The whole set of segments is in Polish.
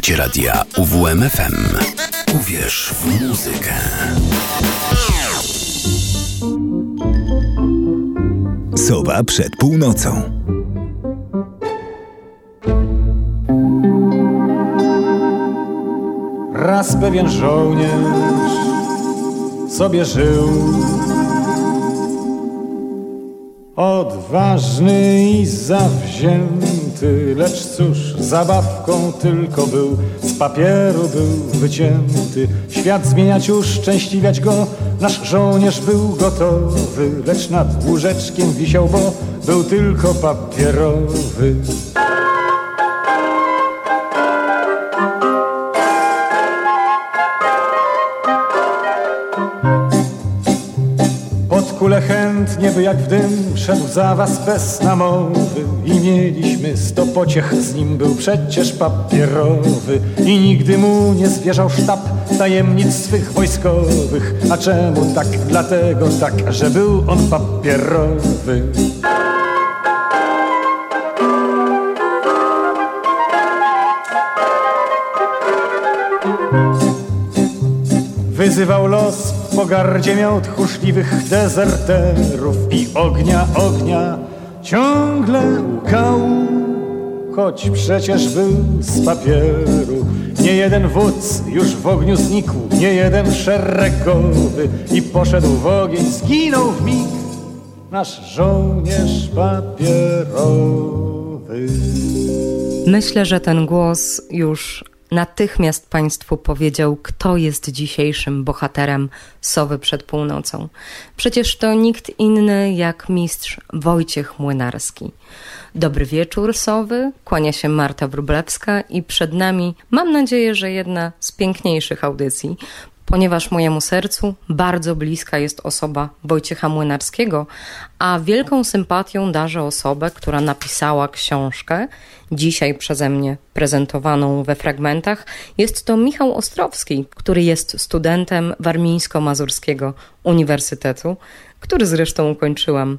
Słuchacie radia UWMFM. Uwierz w muzykę. Sowa przed północą. Raz pewien żołnierz sobie żył Odważny i zawzięty, lecz cóż, zabawką tylko był, z papieru był wycięty. Świat zmieniać, uszczęśliwiać go, nasz żołnierz był gotowy, lecz nad łóżeczkiem wisiał, bo był tylko papierowy. Chętnie by jak w dym szedł za was bez namowy. I mieliśmy sto pociech z nim był przecież papierowy. I nigdy mu nie zwierzał sztab tajemnic swych wojskowych. A czemu tak? Dlatego tak, że był on papierowy. Wyzywał los pogardzie miał tchórzliwych dezerterów i ognia, ognia ciągle łkał, choć przecież był z papieru. Nie jeden wódz już w ogniu znikł, nie jeden szeregowy i poszedł w ogień, zginął w mig nasz żołnierz papierowy. Myślę, że ten głos już natychmiast Państwu powiedział, kto jest dzisiejszym bohaterem Sowy przed północą. Przecież to nikt inny jak mistrz Wojciech Młynarski. Dobry wieczór, Sowy, kłania się Marta Wróblewska i przed nami, mam nadzieję, że jedna z piękniejszych audycji, ponieważ mojemu sercu bardzo bliska jest osoba Wojciecha Młynarskiego, a wielką sympatią darzę osobę, która napisała książkę, dzisiaj przeze mnie prezentowaną we fragmentach. Jest to Michał Ostrowski, który jest studentem Warmińsko-Mazurskiego Uniwersytetu, który zresztą ukończyłam.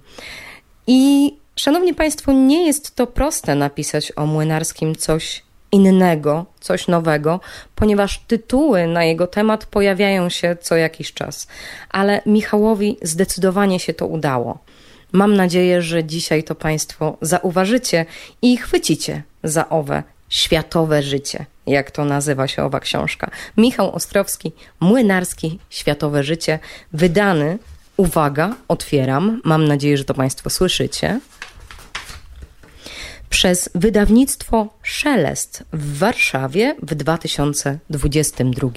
I Szanowni Państwo, nie jest to proste napisać o Młynarskim coś innego, coś nowego, ponieważ tytuły na jego temat pojawiają się co jakiś czas. Ale Michałowi zdecydowanie się to udało. Mam nadzieję, że dzisiaj to Państwo zauważycie i chwycicie za owe światowe życie, jak to nazywa się owa książka. Michał Ostrowski, Młynarski, Światowe życie, wydany, uwaga, otwieram, mam nadzieję, że to Państwo słyszycie, przez wydawnictwo Szelest w Warszawie w 2022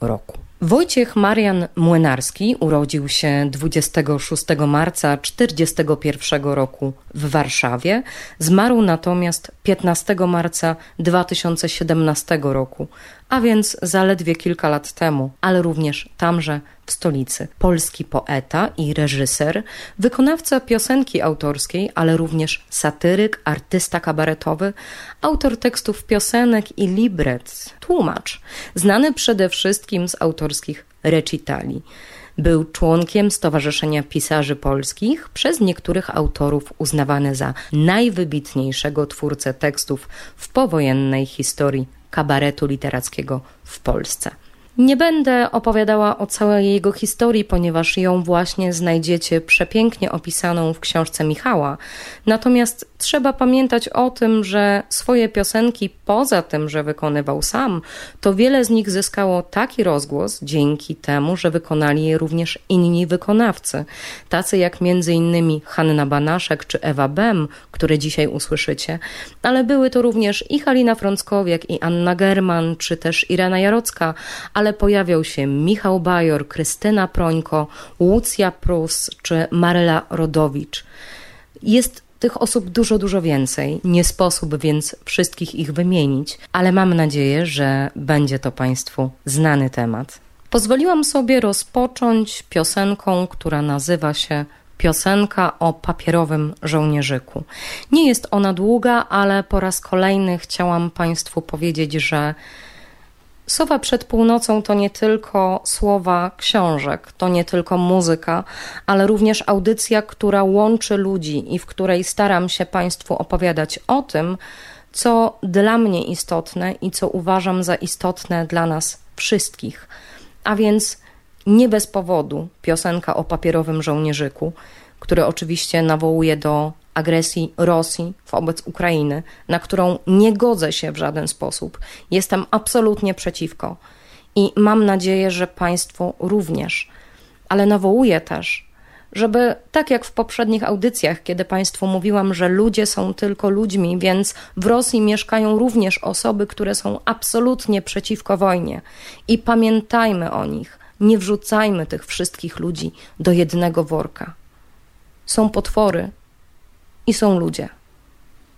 roku. Wojciech Marian Młynarski urodził się 26 marca 1941 roku w Warszawie, zmarł natomiast 15 marca 2017 roku, a więc zaledwie kilka lat temu, ale również tamże w stolicy. Polski poeta i reżyser, wykonawca piosenki autorskiej, ale również satyryk, artysta kabaretowy, autor tekstów piosenek i libret, tłumacz, znany przede wszystkim z autorskich recitali. Był członkiem Stowarzyszenia Pisarzy Polskich, przez niektórych autorów uznawany za najwybitniejszego twórcę tekstów w powojennej historii kabaretu literackiego w Polsce. Nie będę opowiadała o całej jego historii, ponieważ ją właśnie znajdziecie przepięknie opisaną w książce Michała. Natomiast trzeba pamiętać o tym, że swoje piosenki, poza tym, że wykonywał sam, to wiele z nich zyskało taki rozgłos dzięki temu, że wykonali je również inni wykonawcy, tacy jak innymi Hanna Banaszek czy Ewa Bem, które dzisiaj usłyszycie, ale były to również i Halina Frąckowiak, i Anna German, czy też Irena Jarocka, ale pojawiał się Michał Bajor, Krystyna Prońko, Łucja Prus czy Maryla Rodowicz. Jest tych osób dużo, dużo więcej. Nie sposób więc wszystkich ich wymienić, ale mam nadzieję, że będzie to Państwu znany temat. Pozwoliłam sobie rozpocząć piosenką, która nazywa się Piosenka o papierowym żołnierzyku. Nie jest ona długa, ale po raz kolejny chciałam Państwu powiedzieć, że Sowa przed północą to nie tylko słowa książek, to nie tylko muzyka, ale również audycja, która łączy ludzi i w której staram się Państwu opowiadać o tym, co dla mnie istotne i co uważam za istotne dla nas wszystkich. A więc nie bez powodu piosenka o papierowym żołnierzyku, który oczywiście nawołuje do agresji Rosji wobec Ukrainy, na którą nie godzę się w żaden sposób. Jestem absolutnie przeciwko i mam nadzieję, że Państwo również. Ale nawołuję też, żeby tak jak w poprzednich audycjach, kiedy Państwu mówiłam, że ludzie są tylko ludźmi, więc w Rosji mieszkają również osoby, które są absolutnie przeciwko wojnie. I pamiętajmy o nich, nie wrzucajmy tych wszystkich ludzi do jednego worka. Są potwory i są ludzie.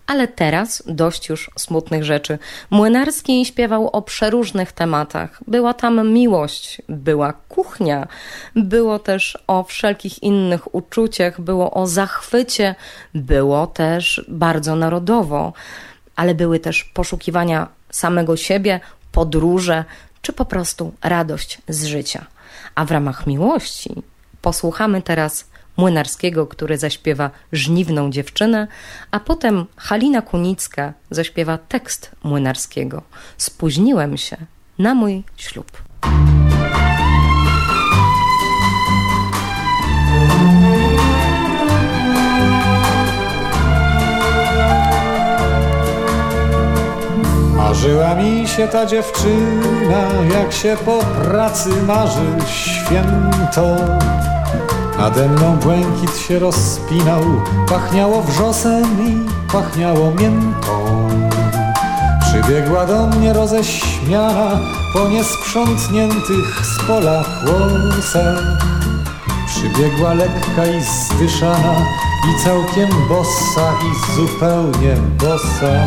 Ale teraz dość już smutnych rzeczy. Młynarski śpiewał o przeróżnych tematach. Była tam miłość, była kuchnia, było też o wszelkich innych uczuciach, było o zachwycie, było też bardzo narodowo, ale były też poszukiwania samego siebie, podróże czy po prostu radość z życia. A w ramach miłości posłuchamy teraz Młynarskiego, który zaśpiewa Żniwną dziewczynę, a potem Halina Kunicka zaśpiewa tekst Młynarskiego. Spóźniłem się na mój ślub. Marzyła mi się ta dziewczyna, jak się po pracy marzy święto. Nade mną błękit się rozpinał, pachniało wrzosem i pachniało miętą. Przybiegła do mnie roześmiana po niesprzątniętych z pola włosach. Przybiegła lekka i zdyszana i całkiem bossa i zupełnie bossa.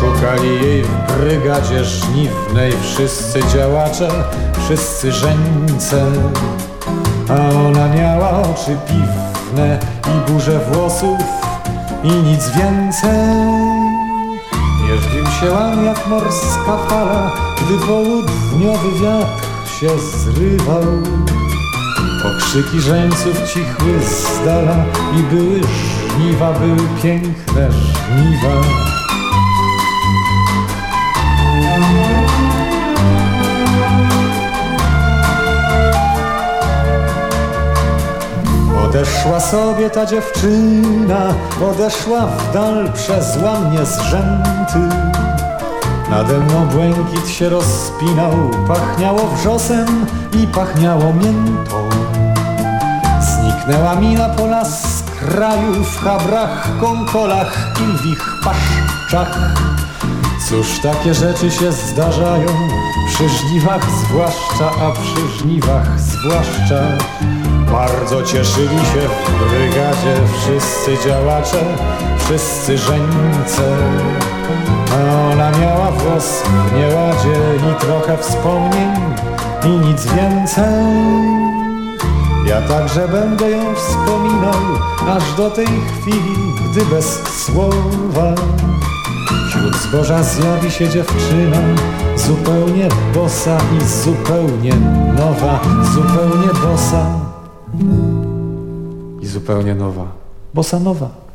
Szukali jej w brygadzie żniwnej wszyscy działacze, wszyscy żeńce. A ona miała oczy piwne i burzę włosów i nic więcej. Jeździł się łam jak morska fala, gdy południowy wiatr się zrywał. Okrzyki żeńców cichły z dala i były żniwa, były piękne żniwa. Odeszła sobie ta dziewczyna, odeszła w dal przez łamnie zrzęty. Nade mną błękit się rozpinał, pachniało wrzosem i pachniało miętą. Zniknęła mi na pola z kraju w chabrach, konkolach i lwich paszczach. Cóż takie rzeczy się zdarzają przy żniwach zwłaszcza, a przy żniwach zwłaszcza. Bardzo cieszyli się w brygadzie wszyscy działacze, wszyscy żeńce. A ona miała włos w nieładzie i trochę wspomnień i nic więcej. Ja także będę ją wspominał aż do tej chwili, gdy bez słowa Wśród zboża zjawi się dziewczyna Zupełnie bosa i zupełnie nowa Zupełnie bosa zupełnie nowa. Bosa nowa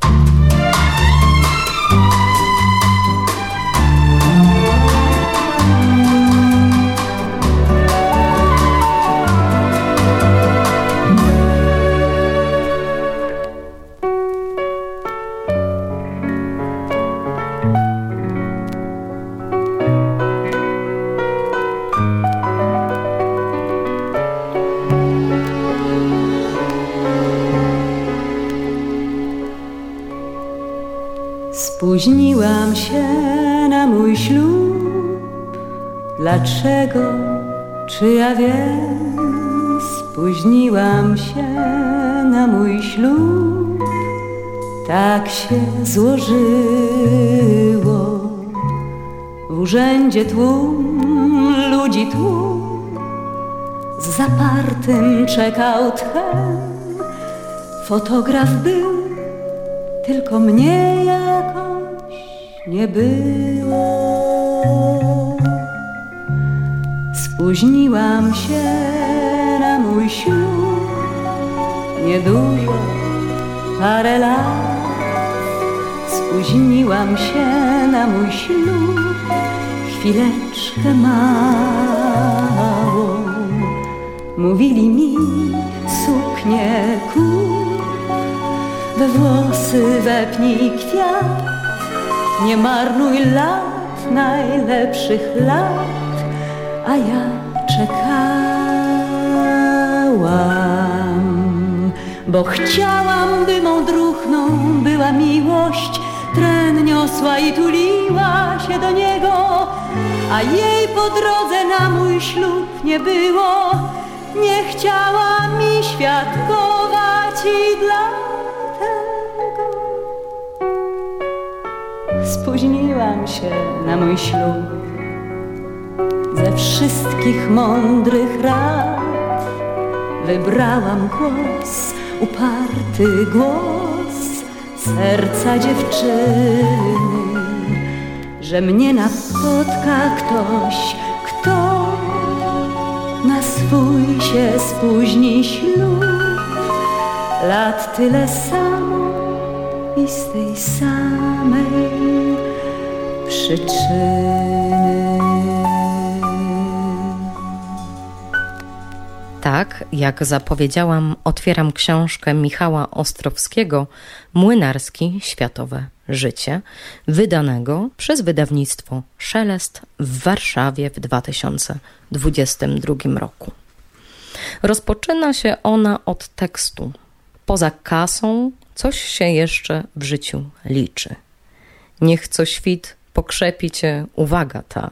Się na mój ślub. Dlaczego? Czy ja wiem? Spóźniłam się na mój ślub. Tak się złożyło. W urzędzie tłum, ludzi tłum. Z zapartym czekał tchem. Fotograf był, tylko mnie jako nie było. Spóźniłam się na mój ślub, niedużo, parę lat. spóźniłam się na mój ślub chwileczkę małą. Mówili mi suknie kup, we włosy wepnij kwiat, nie marnuj lat, najlepszych lat, a ja czekałam, bo chciałam, by mą druhną była miłość, tren niosła i tuliła się do niego, a jej po drodze na mój ślub nie było. Nie chciała mi świadkować i dlatego się na mój ślub. Ze wszystkich mądrych rad wybrałam głos, uparty głos serca dziewczyny, że mnie napotka ktoś, kto na swój się spóźni ślub. Lat tyle samo i z tej samej przyczyny. Tak, jak zapowiedziałam, otwieram książkę Michała Ostrowskiego Młynarski Światowe Życie, wydanego przez wydawnictwo Szelest w Warszawie w 2022 roku. Rozpoczyna się ona od tekstu. Poza kasą coś się jeszcze w życiu liczy. Niech co świt pokrzepi cię uwaga ta.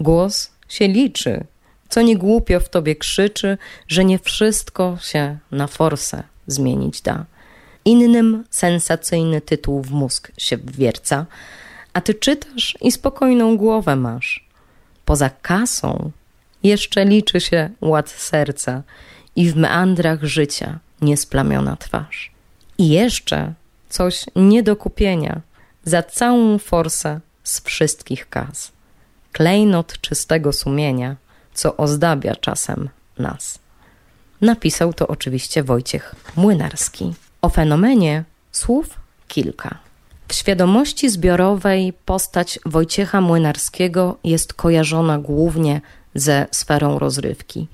Głos się liczy, co nie głupio w tobie krzyczy, że nie wszystko się na forsę zmienić da. Innym sensacyjny tytuł w mózg się wwierca, a ty czytasz i spokojną głowę masz. Poza kasą jeszcze liczy się ład serca i w meandrach życia niesplamiona twarz. I jeszcze coś nie do kupienia za całą forsę z wszystkich kas. Klejnot czystego sumienia – co ozdabia czasem nas. Napisał to oczywiście Wojciech Młynarski. O fenomenie słów kilka. W świadomości zbiorowej postać Wojciecha Młynarskiego jest kojarzona głównie ze sferą rozrywki.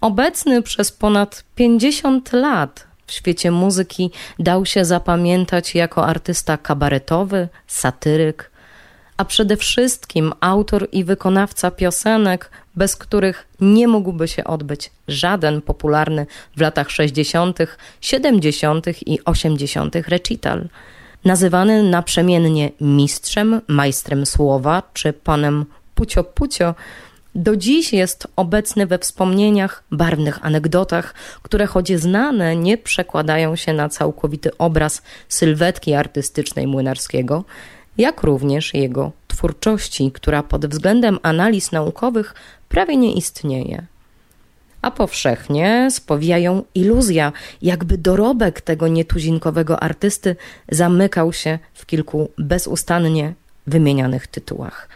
Obecny przez ponad 50 lat w świecie muzyki dał się zapamiętać jako artysta kabaretowy, satyryk, a przede wszystkim autor i wykonawca piosenek, bez których nie mógłby się odbyć żaden popularny w latach 60., 70. i 80. recital. Nazywany naprzemiennie mistrzem, majstrem słowa czy panem Pucio Pucio, do dziś jest obecny we wspomnieniach, barwnych anegdotach, które choć znane, nie przekładają się na całkowity obraz sylwetki artystycznej Młynarskiego, jak również jego twórczości, która pod względem analiz naukowych prawie nie istnieje. A powszechnie spowijają iluzja, jakby dorobek tego nietuzinkowego artysty zamykał się w kilku bezustannie wymienianych tytułach.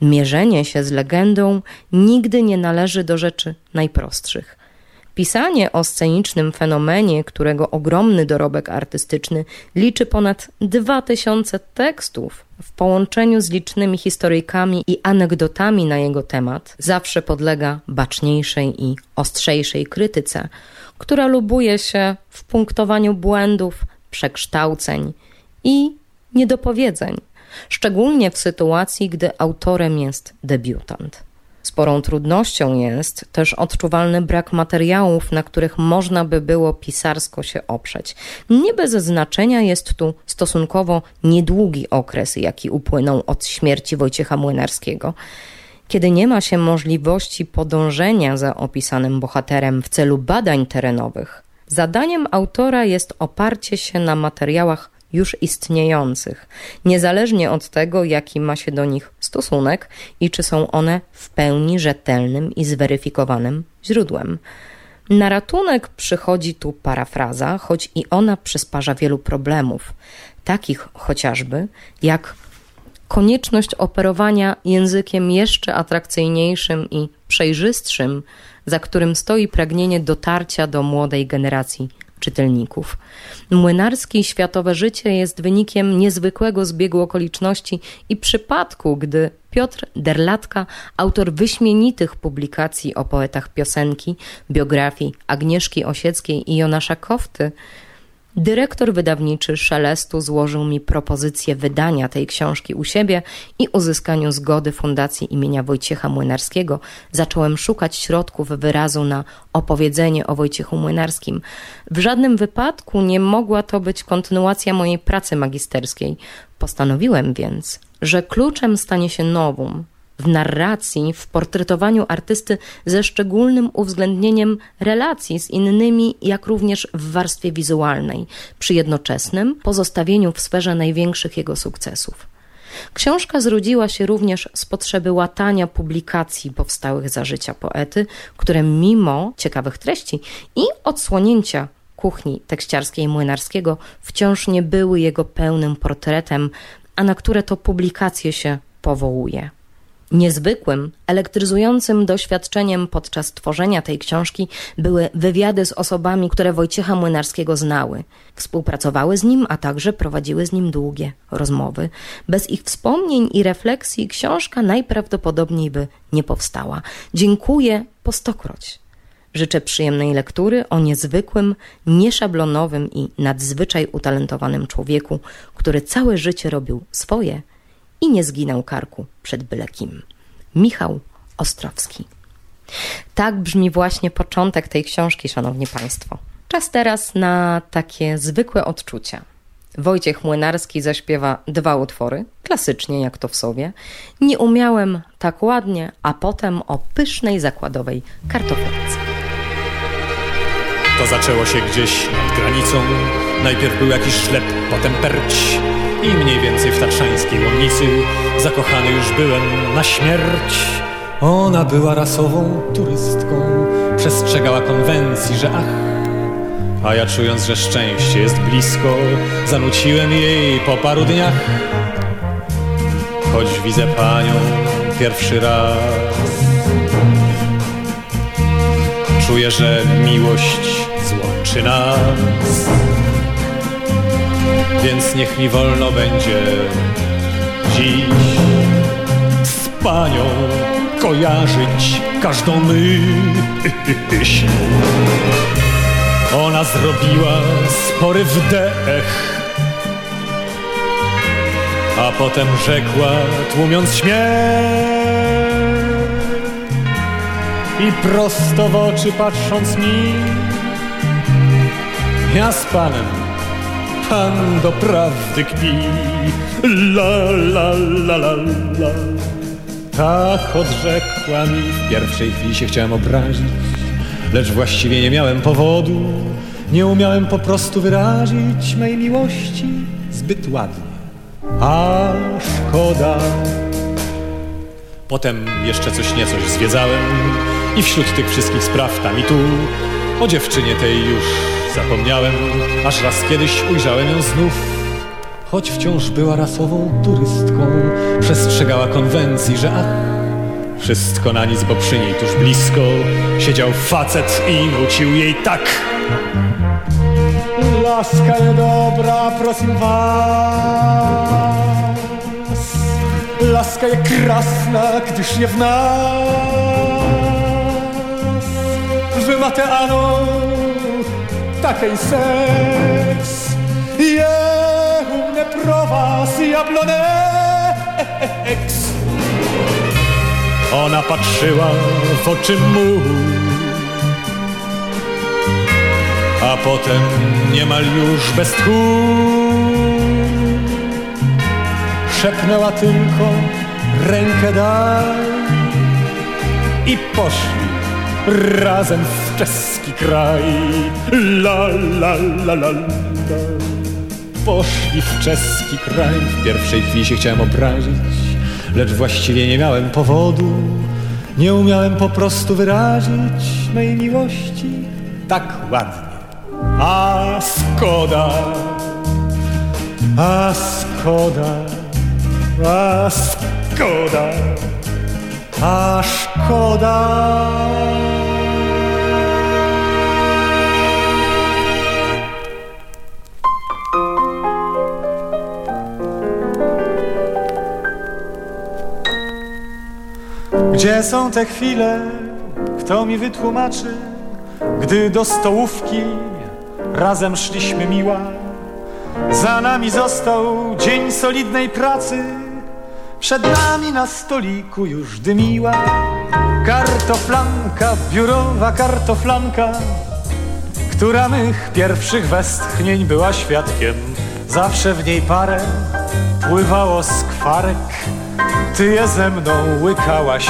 Mierzenie się z legendą nigdy nie należy do rzeczy najprostszych. Pisanie o scenicznym fenomenie, którego ogromny dorobek artystyczny liczy ponad 2000 tekstów, w połączeniu z licznymi historyjkami i anegdotami na jego temat, zawsze podlega baczniejszej i ostrzejszej krytyce, która lubuje się w punktowaniu błędów, przekształceń i niedopowiedzeń, szczególnie w sytuacji, gdy autorem jest debiutant. Sporą trudnością jest też odczuwalny brak materiałów, na których można by było pisarsko się oprzeć. Nie bez znaczenia jest tu stosunkowo niedługi okres, jaki upłynął od śmierci Wojciecha Młynarskiego. Kiedy nie ma się możliwości podążenia za opisanym bohaterem w celu badań terenowych, zadaniem autora jest oparcie się na materiałach już istniejących, niezależnie od tego, jaki ma się do nich stosunek i czy są one w pełni rzetelnym i zweryfikowanym źródłem. Na ratunek przychodzi tu parafraza, choć i ona przysparza wielu problemów, takich chociażby jak konieczność operowania językiem jeszcze atrakcyjniejszym i przejrzystszym, za którym stoi pragnienie dotarcia do młodej generacji czytelników. Młynarski światowe życie jest wynikiem niezwykłego zbiegu okoliczności i przypadku, gdy Piotr Derlatka, autor wyśmienitych publikacji o poetach piosenki, biografii Agnieszki Osieckiej i Jonasza Kofty, Dyrektor wydawniczy Szelestu złożył mi propozycję wydania tej książki u siebie i uzyskaniu zgody Fundacji imienia Wojciecha Młynarskiego zacząłem szukać środków wyrazu na opowiedzenie o Wojciechu Młynarskim. W żadnym wypadku nie mogła to być kontynuacja mojej pracy magisterskiej. Postanowiłem więc, że kluczem stanie się nowum, w narracji, w portretowaniu artysty ze szczególnym uwzględnieniem relacji z innymi, jak również w warstwie wizualnej, przy jednoczesnym pozostawieniu w sferze największych jego sukcesów. Książka zrodziła się również z potrzeby łatania publikacji powstałych za życia poety, które mimo ciekawych treści i odsłonięcia kuchni tekściarskiej Młynarskiego wciąż nie były jego pełnym portretem, a na które to publikacje się powołuje. Niezwykłym, elektryzującym doświadczeniem podczas tworzenia tej książki były wywiady z osobami, które Wojciecha Młynarskiego znały. Współpracowały z nim, a także prowadziły z nim długie rozmowy. Bez ich wspomnień i refleksji książka najprawdopodobniej by nie powstała. Dziękuję po stokroć. Życzę przyjemnej lektury o niezwykłym, nieszablonowym i nadzwyczaj utalentowanym człowieku, który całe życie robił swoje – i nie zginął karku przed byle kim. Michał Ostrowski. Tak brzmi właśnie początek tej książki, szanowni państwo. Czas teraz na takie zwykłe odczucia. Wojciech Młynarski zaśpiewa dwa utwory, klasycznie jak to w sobie. Nie umiałem tak ładnie, a potem o pysznej zakładowej kartoflance. To zaczęło się gdzieś nad granicą. Najpierw był jakiś szlep, potem perć. I mniej więcej w tatrzańskiej łomnicy zakochany już byłem na śmierć. Ona była rasową turystką, przestrzegała konwencji, że ach, a ja czując, że szczęście jest blisko, zanuciłem jej po paru dniach. Choć widzę panią pierwszy raz, czuję, że miłość złączy nas więc niech mi wolno będzie dziś z panią kojarzyć każdą myśl. Ona zrobiła spory wdech, a potem rzekła, tłumiąc śmiech i prosto w oczy patrząc mi, ja z panem pan doprawdy kpi. La, la, la, la, la. Tak odrzekła mi, w pierwszej chwili się chciałem obrazić, lecz właściwie nie miałem powodu, nie umiałem po prostu wyrazić mej miłości zbyt ładnie. A szkoda. Potem jeszcze coś niecoś zwiedzałem i wśród tych wszystkich spraw tam i tu o dziewczynie tej już Zapomniałem, aż raz kiedyś ujrzałem ją znów. Choć wciąż była rasową turystką Przestrzegała konwencji, że ach Wszystko na nic, bo przy niej tuż blisko Siedział facet i nucił jej tak. Laska niedobra, prosim was. Laska je krasna, gdyż nie w nas. Wy mate takiej seks. Je u mnie prowas jablonex Ona patrzyła w oczy mu. A potem niemal już bez tchu. Szepnęła tylko rękę daj I poszli razem w czeski kraj. La, la, la, la, la. Poszli w czeski kraj. W pierwszej chwili się chciałem obrazić, lecz właściwie nie miałem powodu. Nie umiałem po prostu wyrazić mej miłości tak ładnie. A skoda, a skoda, a skoda, a szkoda. Gdzie są te chwile, kto mi wytłumaczy, gdy do stołówki razem szliśmy miła? Za nami został dzień solidnej pracy, przed nami na stoliku już dymiła kartoflanka, biurowa kartoflanka, która mych pierwszych westchnień była świadkiem. Zawsze w niej parę pływało skwarek, ty je ze mną łykałaś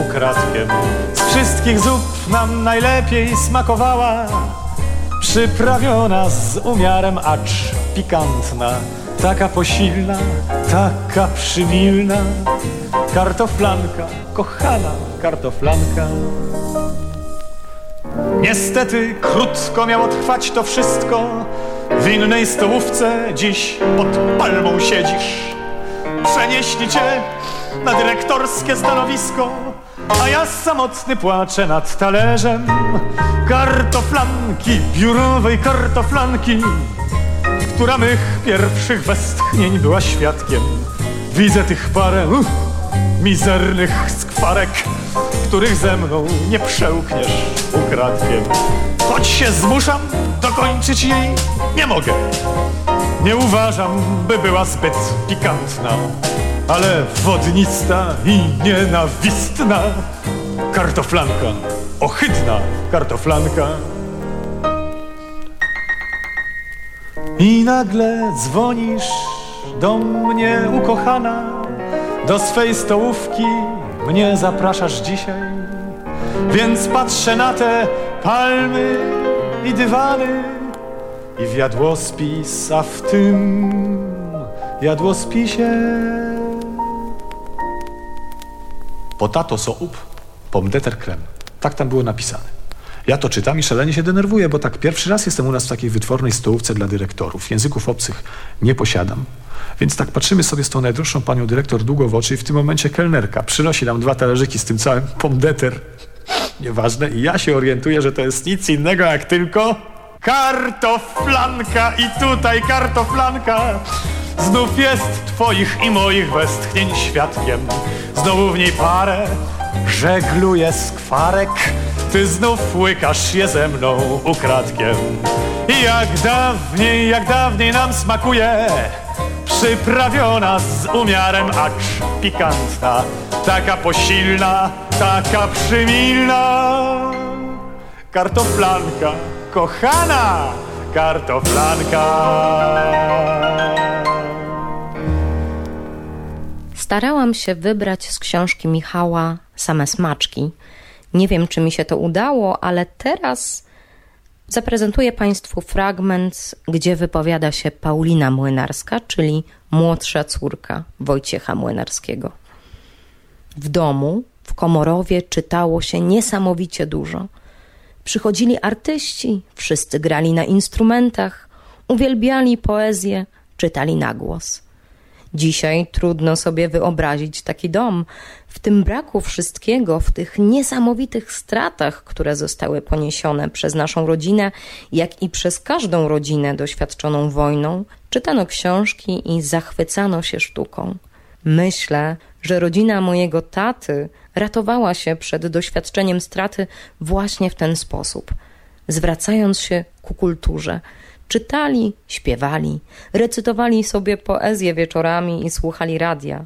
ukradkiem. Z wszystkich zup nam najlepiej smakowała, przyprawiona z umiarem, acz pikantna, taka posilna, taka przymilna, kartoflanka, kochana kartoflanka. Niestety krótko miało trwać to wszystko, w innej stołówce dziś pod palmą siedzisz. Przenieśli cię na dyrektorskie stanowisko, a ja samotny płaczę nad talerzem kartoflanki, biurowej kartoflanki, która mych pierwszych westchnień była świadkiem. Widzę tych parę uh, mizernych skwarek, których ze mną nie przełkniesz ukradkiem. Choć się zmuszam dokończyć jej, nie mogę. Nie uważam, by była zbyt pikantna, ale wodnista i nienawistna. Kartoflanka, ohydna kartoflanka. I nagle dzwonisz do mnie ukochana, do swej stołówki mnie zapraszasz dzisiaj, więc patrzę na te palmy i dywany i w jadłospis, a w tym jadłospisie potato soup, pomdeter krem. Tak tam było napisane. Ja to czytam i szalenie się denerwuję, bo tak pierwszy raz jestem u nas w takiej wytwornej stołówce dla dyrektorów. Języków obcych nie posiadam. Więc tak patrzymy sobie z tą najdroższą panią dyrektor długo w oczy i w tym momencie kelnerka przynosi nam dwa talerzyki z tym całym pomdeter. Nieważne. I ja się orientuję, że to jest nic innego jak tylko kartoflanka. I tutaj kartoflanka. Znów jest twoich i moich westchnień świadkiem. Znowu w niej parę żegluje skwarek. Ty znów łykasz je ze mną ukradkiem. I jak dawniej, jak dawniej nam smakuje Przyprawiona z umiarem, acz pikantna Taka posilna, taka przymilna Kartoflanka, kochana kartoflanka Starałam się wybrać z książki Michała same smaczki. Nie wiem, czy mi się to udało, ale teraz Zaprezentuję Państwu fragment, gdzie wypowiada się Paulina Młynarska, czyli młodsza córka Wojciecha Młynarskiego. W domu, w Komorowie czytało się niesamowicie dużo. Przychodzili artyści, wszyscy grali na instrumentach, uwielbiali poezję, czytali na głos. Dzisiaj trudno sobie wyobrazić taki dom, w tym braku wszystkiego, w tych niesamowitych stratach, które zostały poniesione przez naszą rodzinę, jak i przez każdą rodzinę doświadczoną wojną, czytano książki i zachwycano się sztuką. Myślę, że rodzina mojego taty ratowała się przed doświadczeniem straty właśnie w ten sposób, zwracając się ku kulturze Czytali, śpiewali, recytowali sobie poezję wieczorami i słuchali radia.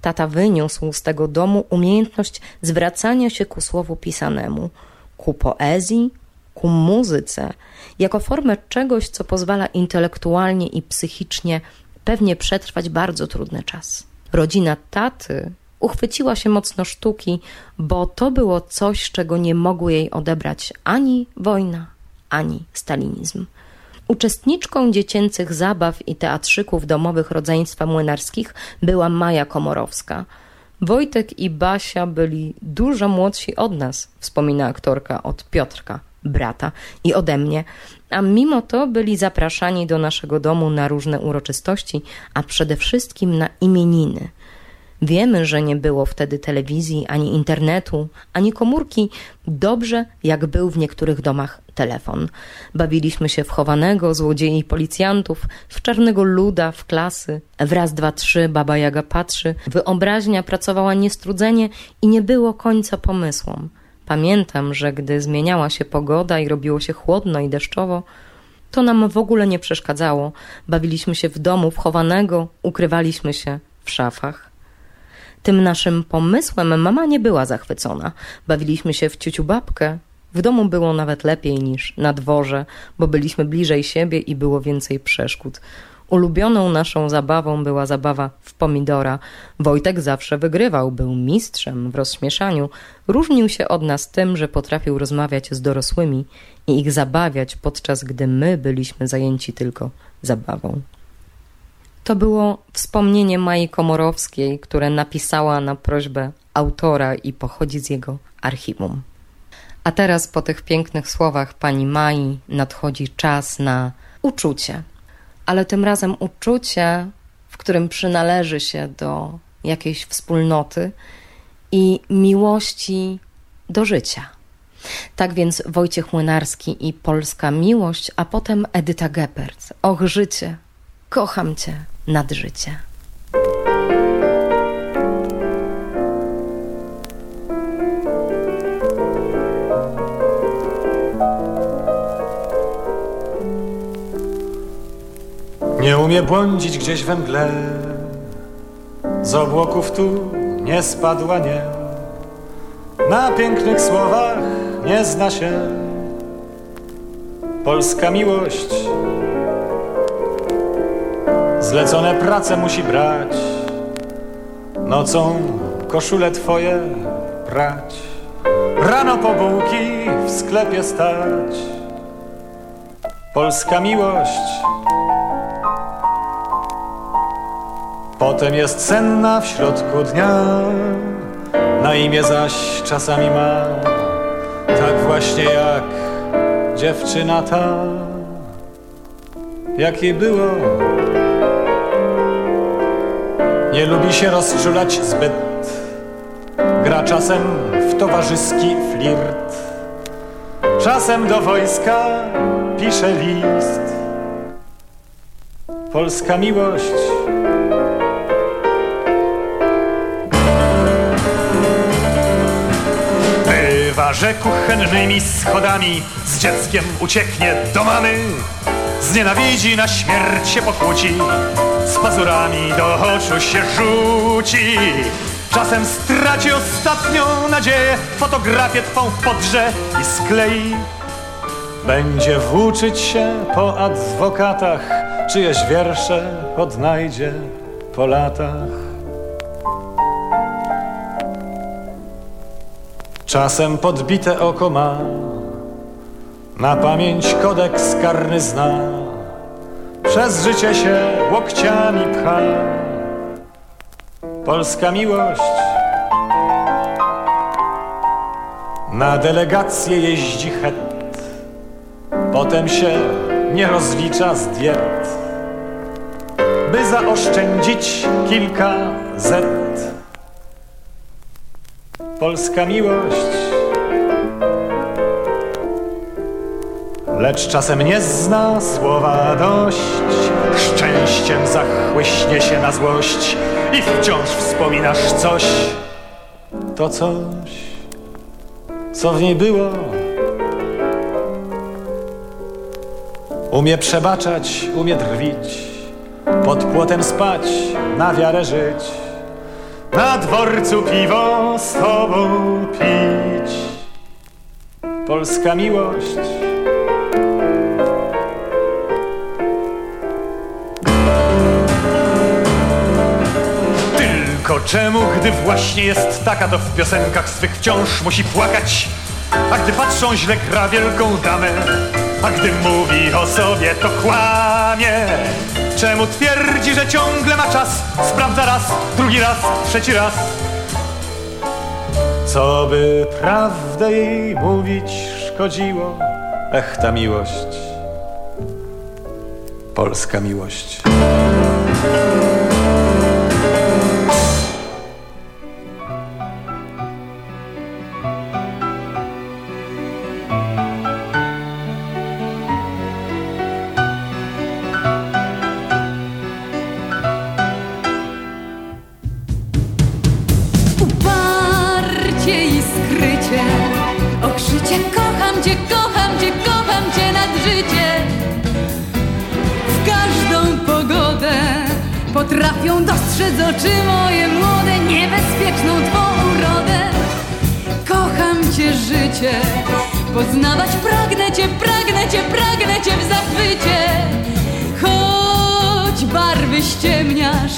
Tata wyniósł z tego domu umiejętność zwracania się ku słowu pisanemu, ku poezji, ku muzyce, jako formę czegoś, co pozwala intelektualnie i psychicznie pewnie przetrwać bardzo trudny czas. Rodzina taty uchwyciła się mocno sztuki, bo to było coś, czego nie mogły jej odebrać ani wojna, ani stalinizm. Uczestniczką dziecięcych zabaw i teatrzyków domowych rodzeństwa młynarskich była Maja Komorowska. Wojtek i Basia byli dużo młodsi od nas, wspomina aktorka od Piotrka, brata i ode mnie, a mimo to byli zapraszani do naszego domu na różne uroczystości, a przede wszystkim na imieniny. Wiemy, że nie było wtedy telewizji, ani internetu, ani komórki, dobrze jak był w niektórych domach telefon. Bawiliśmy się w chowanego, złodziei i policjantów, w czarnego luda, w klasy. W raz, dwa, trzy baba Jaga patrzy. Wyobraźnia pracowała niestrudzenie i nie było końca pomysłom. Pamiętam, że gdy zmieniała się pogoda i robiło się chłodno i deszczowo, to nam w ogóle nie przeszkadzało. Bawiliśmy się w domu wchowanego, ukrywaliśmy się w szafach. Tym naszym pomysłem mama nie była zachwycona. Bawiliśmy się w ciuciu babkę. W domu było nawet lepiej niż na dworze, bo byliśmy bliżej siebie i było więcej przeszkód. Ulubioną naszą zabawą była zabawa w pomidora. Wojtek zawsze wygrywał, był mistrzem w rozśmieszaniu. Różnił się od nas tym, że potrafił rozmawiać z dorosłymi i ich zabawiać, podczas gdy my byliśmy zajęci tylko zabawą. To było wspomnienie Mai Komorowskiej, które napisała na prośbę autora i pochodzi z jego archiwum. A teraz po tych pięknych słowach pani Mai nadchodzi czas na uczucie ale tym razem uczucie, w którym przynależy się do jakiejś wspólnoty i miłości do życia. Tak więc Wojciech Młynarski i Polska Miłość, a potem Edyta Geppert. Och, życie, kocham cię nad życie. Nie umie błądzić gdzieś we mgle, z obłoków tu nie spadła nie. Na pięknych słowach nie zna się polska miłość. Zlecone prace musi brać, nocą koszule twoje prać, rano po bułki w sklepie stać. Polska miłość. Potem jest senna w środku dnia, na imię zaś czasami ma, tak właśnie jak dziewczyna ta, jak jej było. Nie lubi się rozczulać zbyt, gra czasem w towarzyski flirt, czasem do wojska pisze list. Polska miłość Bywa, że kuchennymi schodami z dzieckiem ucieknie do mamy. Znienawidzi, na śmierć się pokłóci, z pazurami do oczu się rzuci. Czasem straci ostatnią nadzieję, fotografię twą podrze i sklei. Będzie włóczyć się po adwokatach, czyjeś wiersze odnajdzie po latach. Czasem podbite oko ma, na pamięć kodeks karny zna, przez życie się łokciami pcha. Polska miłość na delegację jeździ het, potem się nie rozlicza z diet, by zaoszczędzić kilka zet polska miłość. Lecz czasem nie zna słowa dość, szczęściem zachłyśnie się na złość i wciąż wspominasz coś, to coś, co w niej było. Umie przebaczać, umie drwić, pod płotem spać, na wiarę żyć na dworcu piwo z tobą pić. Polska miłość. Czemu, gdy właśnie jest taka, to w piosenkach swych wciąż musi płakać? A gdy patrzą źle gra wielką damę, a gdy mówi o sobie, to kłamie. Czemu twierdzi, że ciągle ma czas? Sprawdza raz, drugi raz, trzeci raz. Co by prawdę jej mówić szkodziło? Ech, ta miłość, polska miłość. Poznawać. Pragnę cię, pragnę cię, pragnę cię w zachwycie. Choć barwy ściemniasz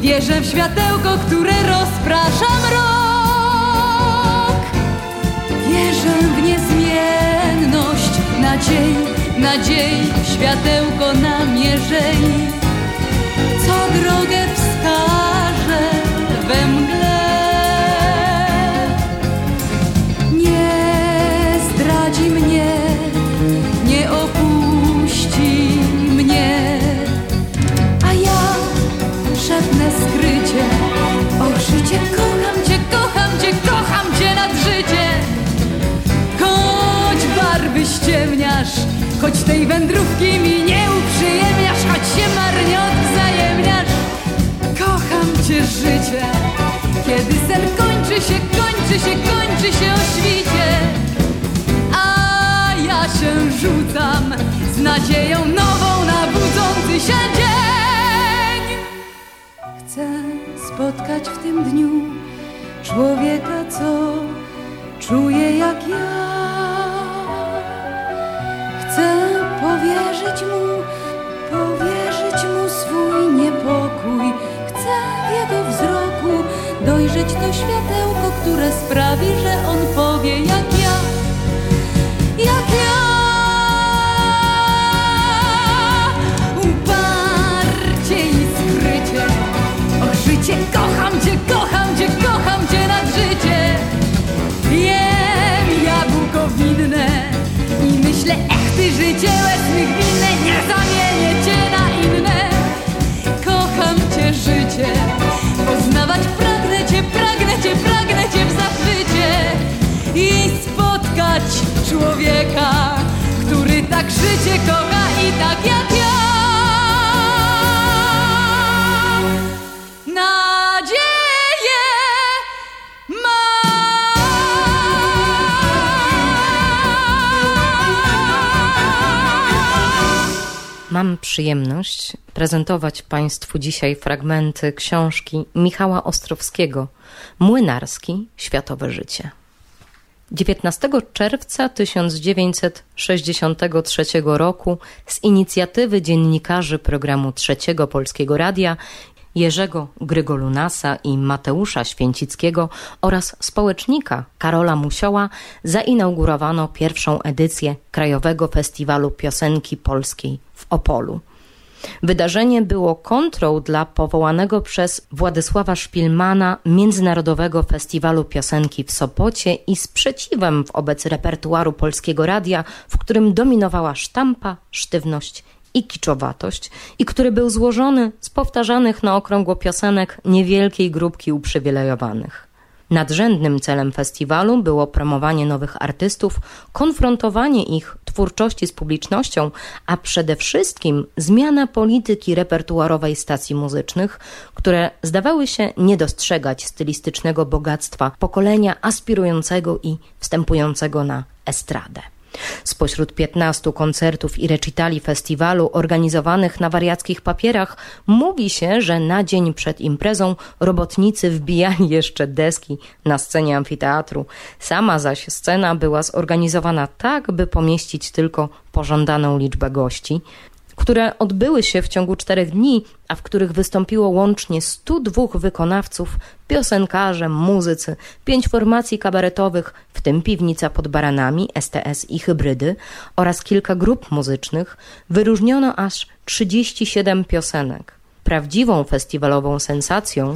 Wierzę w światełko, które rozprasza mrok. Wierzę w niezmienność nadziei, nadziei Światełko namierzei Co drogę wskaże we mgle życie. Choć barwy ściemniasz Choć tej wędrówki mi nie uprzyjemniasz Choć się marnie odwzajemniasz. Kocham cię życie Kiedy sen kończy się, kończy się, kończy się o świcie. A ja się rzucam Z nadzieją nową na budzący się dzień. Chcę spotkać w tym dniu światełko, które sprawi, że on człowieka, który tak życie kocha i tak jak ja. Mam przyjemność prezentować Państwu dzisiaj fragmenty książki Michała Ostrowskiego Młynarski Światowe Życie. 19 czerwca 1963 roku z inicjatywy dziennikarzy programu Trzeciego Polskiego Radia Jerzego Grygolunasa i Mateusza Święcickiego oraz społecznika Karola Musioła zainaugurowano pierwszą edycję Krajowego Festiwalu Piosenki Polskiej w Opolu. Wydarzenie było kontrą dla powołanego przez Władysława Szpilmana Międzynarodowego Festiwalu Piosenki w Sopocie i sprzeciwem wobec repertuaru Polskiego Radia, w którym dominowała sztampa, sztywność i kiczowatość i który był złożony z powtarzanych na okrągło piosenek niewielkiej grupki uprzywilejowanych. Nadrzędnym celem festiwalu było promowanie nowych artystów, konfrontowanie ich twórczości z publicznością, a przede wszystkim zmiana polityki repertuarowej stacji muzycznych, które zdawały się nie dostrzegać stylistycznego bogactwa pokolenia aspirującego i wstępującego na estradę. Spośród 15 koncertów i recitali festiwalu organizowanych na wariackich papierach mówi się, że na dzień przed imprezą robotnicy wbijali jeszcze deski na scenie amfiteatru. Sama zaś scena była zorganizowana tak, by pomieścić tylko pożądaną liczbę gości które odbyły się w ciągu czterech dni, a w których wystąpiło łącznie 102 wykonawców, piosenkarze, muzycy, pięć formacji kabaretowych, w tym Piwnica pod Baranami, STS i Hybrydy oraz kilka grup muzycznych, wyróżniono aż 37 piosenek. Prawdziwą festiwalową sensacją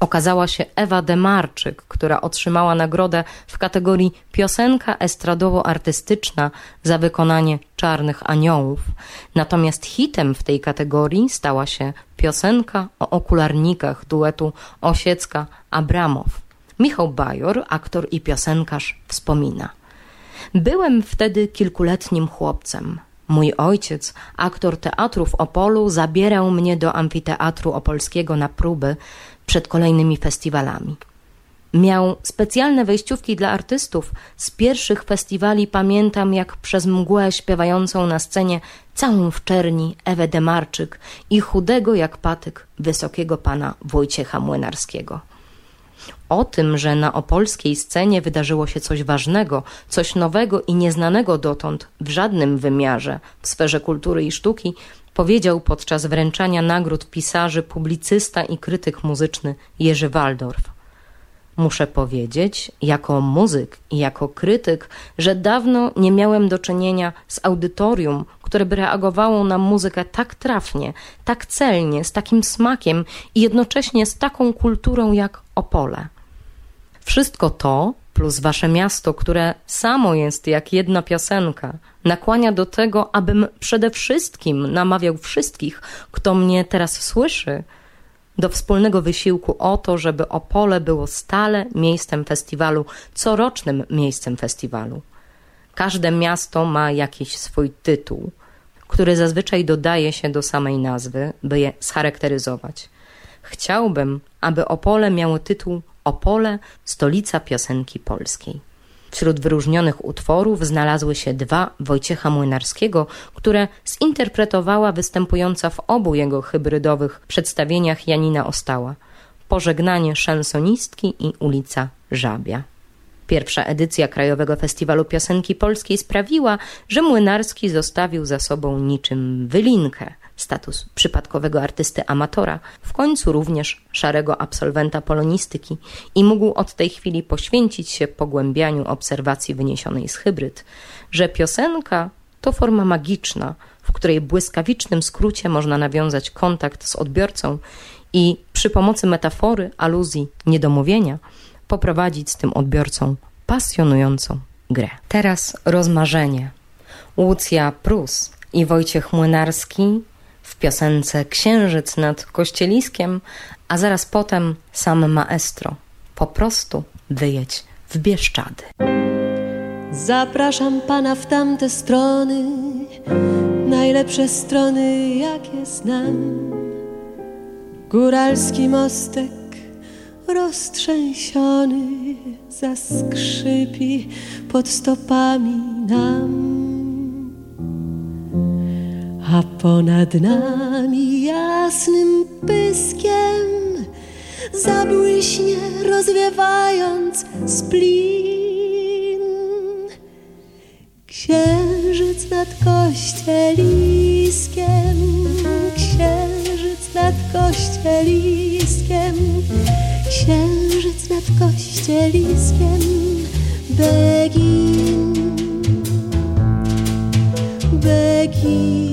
okazała się Ewa Demarczyk, która otrzymała nagrodę w kategorii piosenka estradowo-artystyczna za wykonanie Czarnych Aniołów. Natomiast hitem w tej kategorii stała się piosenka o okularnikach duetu Osiecka-Abramow. Michał Bajor, aktor i piosenkarz, wspomina. Byłem wtedy kilkuletnim chłopcem. Mój ojciec, aktor teatru w Opolu, zabierał mnie do amfiteatru opolskiego na próby przed kolejnymi festiwalami. Miał specjalne wejściówki dla artystów. Z pierwszych festiwali pamiętam, jak przez mgłę śpiewającą na scenie całą w czerni Ewę Demarczyk i chudego jak patyk wysokiego pana Wojciecha Młynarskiego. O tym, że na opolskiej scenie wydarzyło się coś ważnego, coś nowego i nieznanego dotąd w żadnym wymiarze w sferze kultury i sztuki, powiedział podczas wręczania nagród pisarzy publicysta i krytyk muzyczny Jerzy Waldorf. Muszę powiedzieć, jako muzyk i jako krytyk, że dawno nie miałem do czynienia z audytorium, które by reagowało na muzykę tak trafnie, tak celnie, z takim smakiem i jednocześnie z taką kulturą jak Opole. Wszystko to, plus wasze miasto, które samo jest jak jedna piosenka, nakłania do tego, abym przede wszystkim namawiał wszystkich, kto mnie teraz słyszy, do wspólnego wysiłku o to, żeby Opole było stale miejscem festiwalu, corocznym miejscem festiwalu. Każde miasto ma jakiś swój tytuł, który zazwyczaj dodaje się do samej nazwy, by je scharakteryzować. Chciałbym, aby Opole miało tytuł Opole, stolica piosenki polskiej. Wśród wyróżnionych utworów znalazły się dwa Wojciecha Młynarskiego, które zinterpretowała występująca w obu jego hybrydowych przedstawieniach Janina Ostała. Pożegnanie szansonistki i ulica Żabia. Pierwsza edycja Krajowego Festiwalu Piosenki Polskiej sprawiła, że Młynarski zostawił za sobą niczym wylinkę – status przypadkowego artysty amatora, w końcu również szarego absolwenta polonistyki i mógł od tej chwili poświęcić się pogłębianiu obserwacji wyniesionej z hybryd, że piosenka to forma magiczna, w której błyskawicznym skrócie można nawiązać kontakt z odbiorcą i przy pomocy metafory, aluzji, niedomówienia poprowadzić z tym odbiorcą pasjonującą grę. Teraz rozmarzenie. Łucja Prus i Wojciech Młynarski w piosence Księżyc nad Kościeliskiem, a zaraz potem sam maestro. Po prostu wyjedź w Bieszczady. Zapraszam pana w tamte strony, najlepsze strony, jakie znam. Góralski mostek roztrzęsiony zaskrzypi pod stopami nam a ponad nami jasnym pyskiem zabłyśnie rozwiewając splin. Księżyc nad kościeliskiem, księżyc nad kościeliskiem, księżyc nad kościeliskiem, Begin. Begin.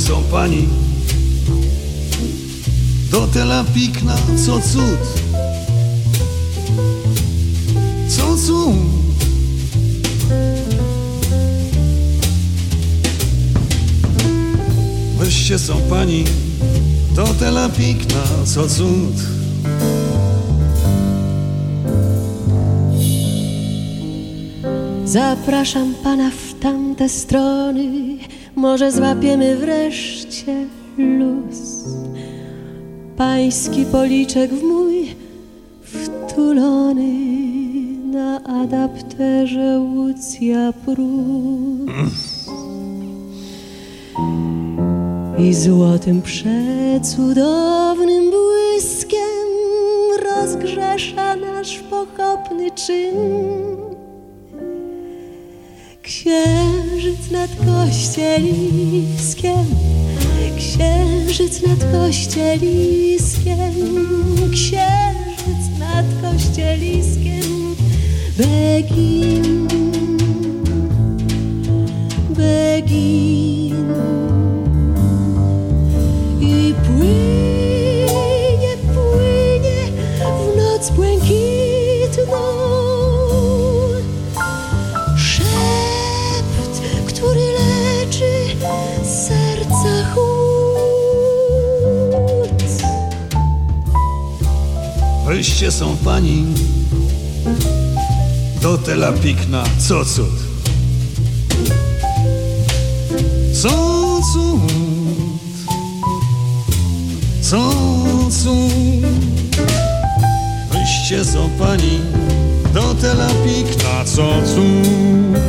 Są pani? Do tela pikna, co cud? Co cud? Weźcie są pani. Do tela pikna, co cud? Zapraszam pana w tamte strony może złapiemy wreszcie luz. Pański policzek w mój wtulony na adapterze Łucja Prus. I złotym przecudownym błyskiem rozgrzesza nasz pochopny czyn Księżyc nad kościeliskiem, księżyc nad kościeliskiem, księżyc nad kościeliskiem, Begin, Begin. Weźcie są pani do tela pikna, co cud. Co cud, co cud. Weźcie są do tela pikna, co cud.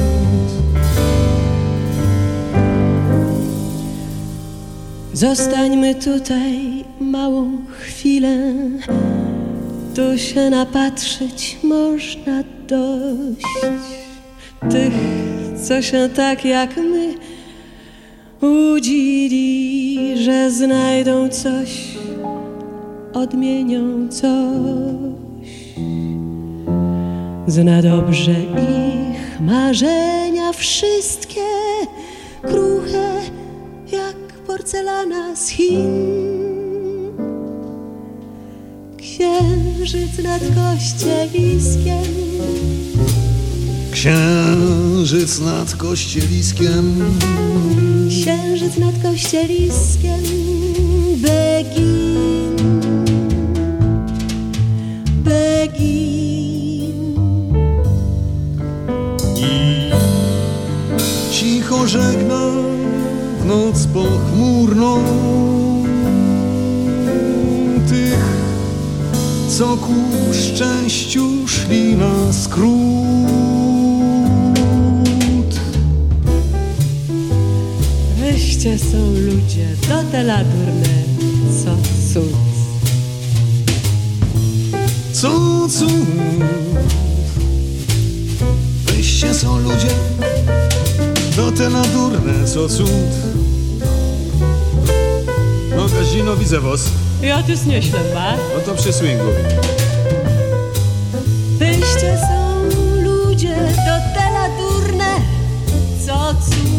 Zostańmy tutaj małą chwilę, tu się napatrzeć można dość. Tych, co się tak jak my udzili, że znajdą coś, odmienią coś. Zna dobrze ich marzenia wszystkie, kruche jak porcelana z Chin. Księżyc nad kościeliskiem, Księżyc nad kościeliskiem, księżyc nad kościeliskiem, Begin, Begin. cicho żegna w noc pochmurną co ku szczęściu szli na skrót. Weźcie są ludzie do teladurne, co cud. Co cud Weźcie są ludzie Do te nadurne, co cud No Kazino, widzę was Ja też nie ślema. No to przy swingu Wyście są ludzie do teladurne, co cud.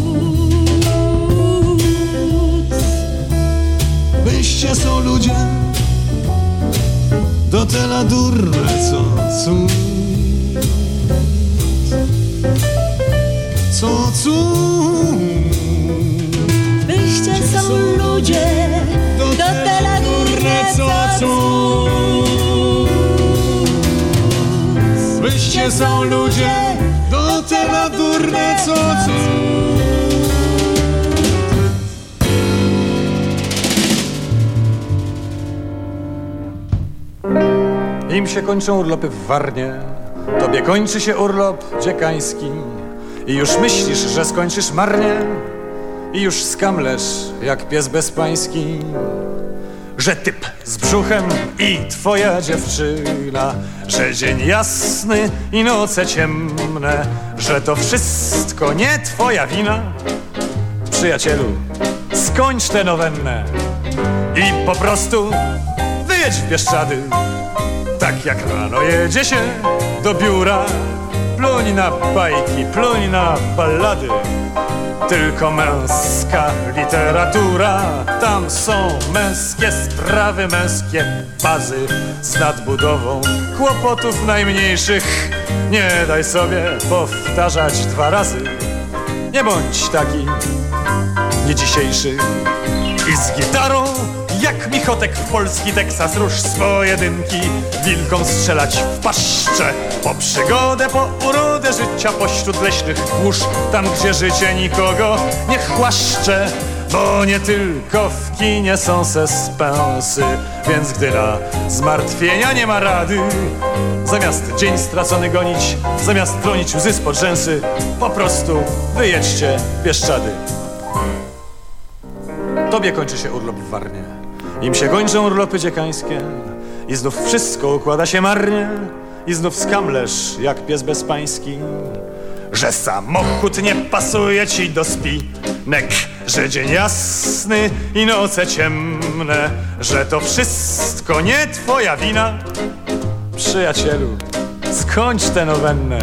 Wyście są ludzie Do te nadurne, co cud Co cud Wyście są ludzie cud. Wyście są ludzie Do te nadurne, co Im się kończą urlopy w Warnie, tobie kończy się urlop dziekański. I już myślisz, że skończysz marnie i już skamlesz jak pies bezpański, że typ z brzuchem i twoja dziewczyna, że dzień jasny i noce ciemne, że to wszystko nie twoja wina. Przyjacielu, skończ tę nowennę i po prostu wyjedź w Bieszczady. Tak jak rano jedzie się do biura Pluń na bajki, pluń na ballady Tylko męska literatura. Tam są męskie sprawy, męskie bazy Z nadbudową kłopotów najmniejszych. Nie daj sobie powtarzać dwa razy. Nie bądź taki nie dzisiejszy i z gitarą jak Michotek w polski Teksas rusz swoje dynki Wilkom strzelać w paszcze Po przygodę, po urodę życia Pośród leśnych głóż Tam gdzie życie nikogo nie chłaszcze Bo nie tylko w kinie są sespensy Więc gdy na zmartwienia nie ma rady Zamiast dzień stracony gonić Zamiast tronić łzy spod rzęsy Po prostu wyjedźcie Bieszczady Tobie kończy się urlop w Warnie Im się kończą urlopy dziekańskie I znów wszystko układa się marnie I znów skamlesz jak pies bezpański Że samochód nie pasuje ci do spinek Że dzień jasny i noce ciemne Że to wszystko nie twoja wina. Przyjacielu, skończ tę nowennę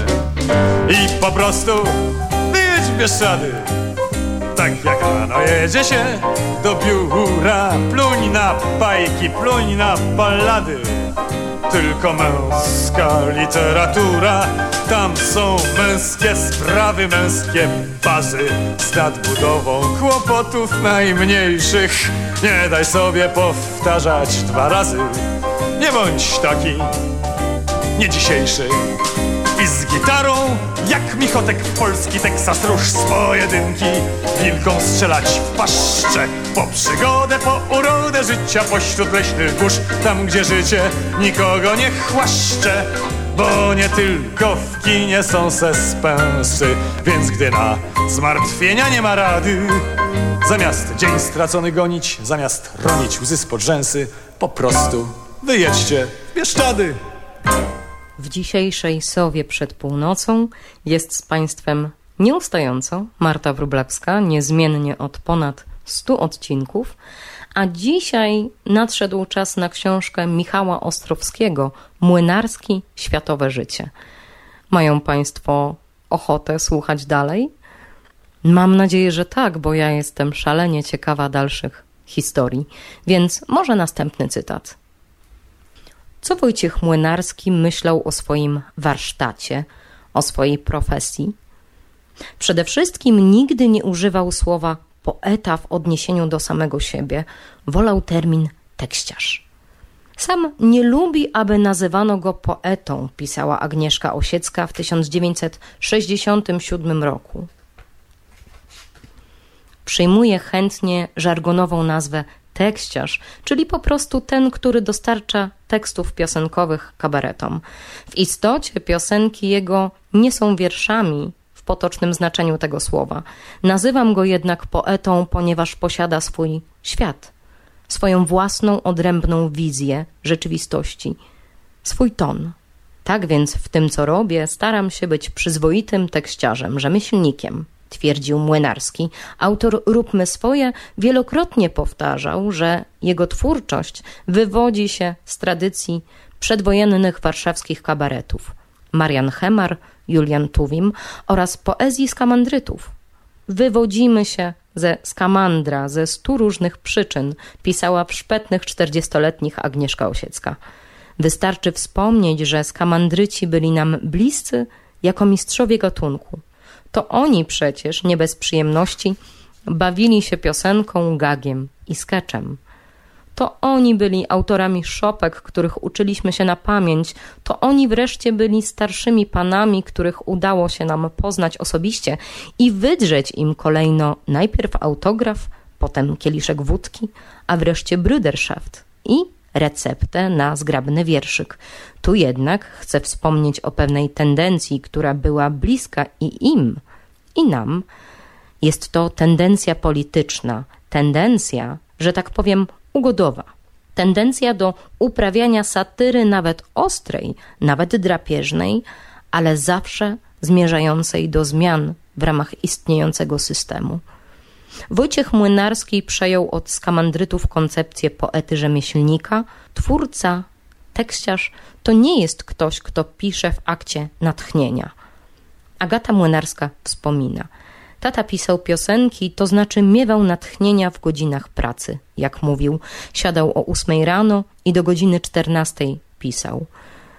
I po prostu wyjedź w Bieszczady tak jak rano jedzie się do biura. Pluń na bajki, pluń na ballady. Tylko męska literatura. Tam są męskie sprawy, męskie bazy. Z nadbudową kłopotów najmniejszych Nie daj sobie powtarzać dwa razy. Nie bądź taki, nie dzisiejszy. Gitarą, jak Michotek polski Teksas rusz z pojedynki. Wilkom strzelać w paszcze, po przygodę, po urodę życia pośród leśnych burz. Tam, gdzie życie nikogo nie chłaszcze, bo nie tylko w kinie są sespensy. Więc gdy na zmartwienia nie ma rady, zamiast dzień stracony gonić, zamiast ronić łzy spod rzęsy, po prostu wyjedźcie w Bieszczady. W dzisiejszej Sowie przed północą jest z Państwem nieustająco Marta Wróblewska, niezmiennie od ponad 100 odcinków, a dzisiaj nadszedł czas na książkę Michała Ostrowskiego Młynarski Światowe Życie. Mają Państwo ochotę słuchać dalej? Mam nadzieję, że tak, bo ja jestem szalenie ciekawa dalszych historii, więc może następny cytat. Co Wojciech Młynarski myślał o swoim warsztacie, o swojej profesji? Przede wszystkim nigdy nie używał słowa poeta w odniesieniu do samego siebie, wolał termin tekściarz. Sam nie lubi, aby nazywano go poetą, pisała Agnieszka Osiecka w 1967 roku. Przyjmuje chętnie żargonową nazwę tekściarz, czyli po prostu ten, który dostarcza tekstów piosenkowych kabaretom. W istocie piosenki jego nie są wierszami w potocznym znaczeniu tego słowa. Nazywam go jednak poetą, ponieważ posiada swój świat, swoją własną odrębną wizję rzeczywistości, swój ton. Tak więc w tym, co robię, staram się być przyzwoitym tekściarzem, rzemieślnikiem twierdził Młynarski. Autor Róbmy swoje wielokrotnie powtarzał, że jego twórczość wywodzi się z tradycji przedwojennych warszawskich kabaretów. Marian Hemar, Julian Tuwim oraz poezji skamandrytów. Wywodzimy się ze skamandra ze stu różnych przyczyn, pisała w szpetnych czterdziestoletnich Agnieszka Osiecka. Wystarczy wspomnieć, że skamandryci byli nam bliscy jako mistrzowie gatunku. To oni przecież, nie bez przyjemności, bawili się piosenką, gagiem i skeczem. To oni byli autorami szopek, których uczyliśmy się na pamięć. To oni wreszcie byli starszymi panami, których udało się nam poznać osobiście i wydrzeć im kolejno najpierw autograf, potem kieliszek wódki, a wreszcie Brüderschaft i receptę na zgrabny wierszyk. Tu jednak chcę wspomnieć o pewnej tendencji, która była bliska i im, i nam. Jest to tendencja polityczna, tendencja, że tak powiem, ugodowa. Tendencja do uprawiania satyry nawet ostrej, nawet drapieżnej, ale zawsze zmierzającej do zmian w ramach istniejącego systemu. Wojciech Młynarski przejął od skamandrytów koncepcję poety rzemieślnika. Twórca, tekściarz to nie jest ktoś, kto pisze w akcie natchnienia. Agata Młynarska wspomina. Tata pisał piosenki, to znaczy miewał natchnienia w godzinach pracy. Jak mówił, siadał o ósmej rano i do godziny czternastej pisał.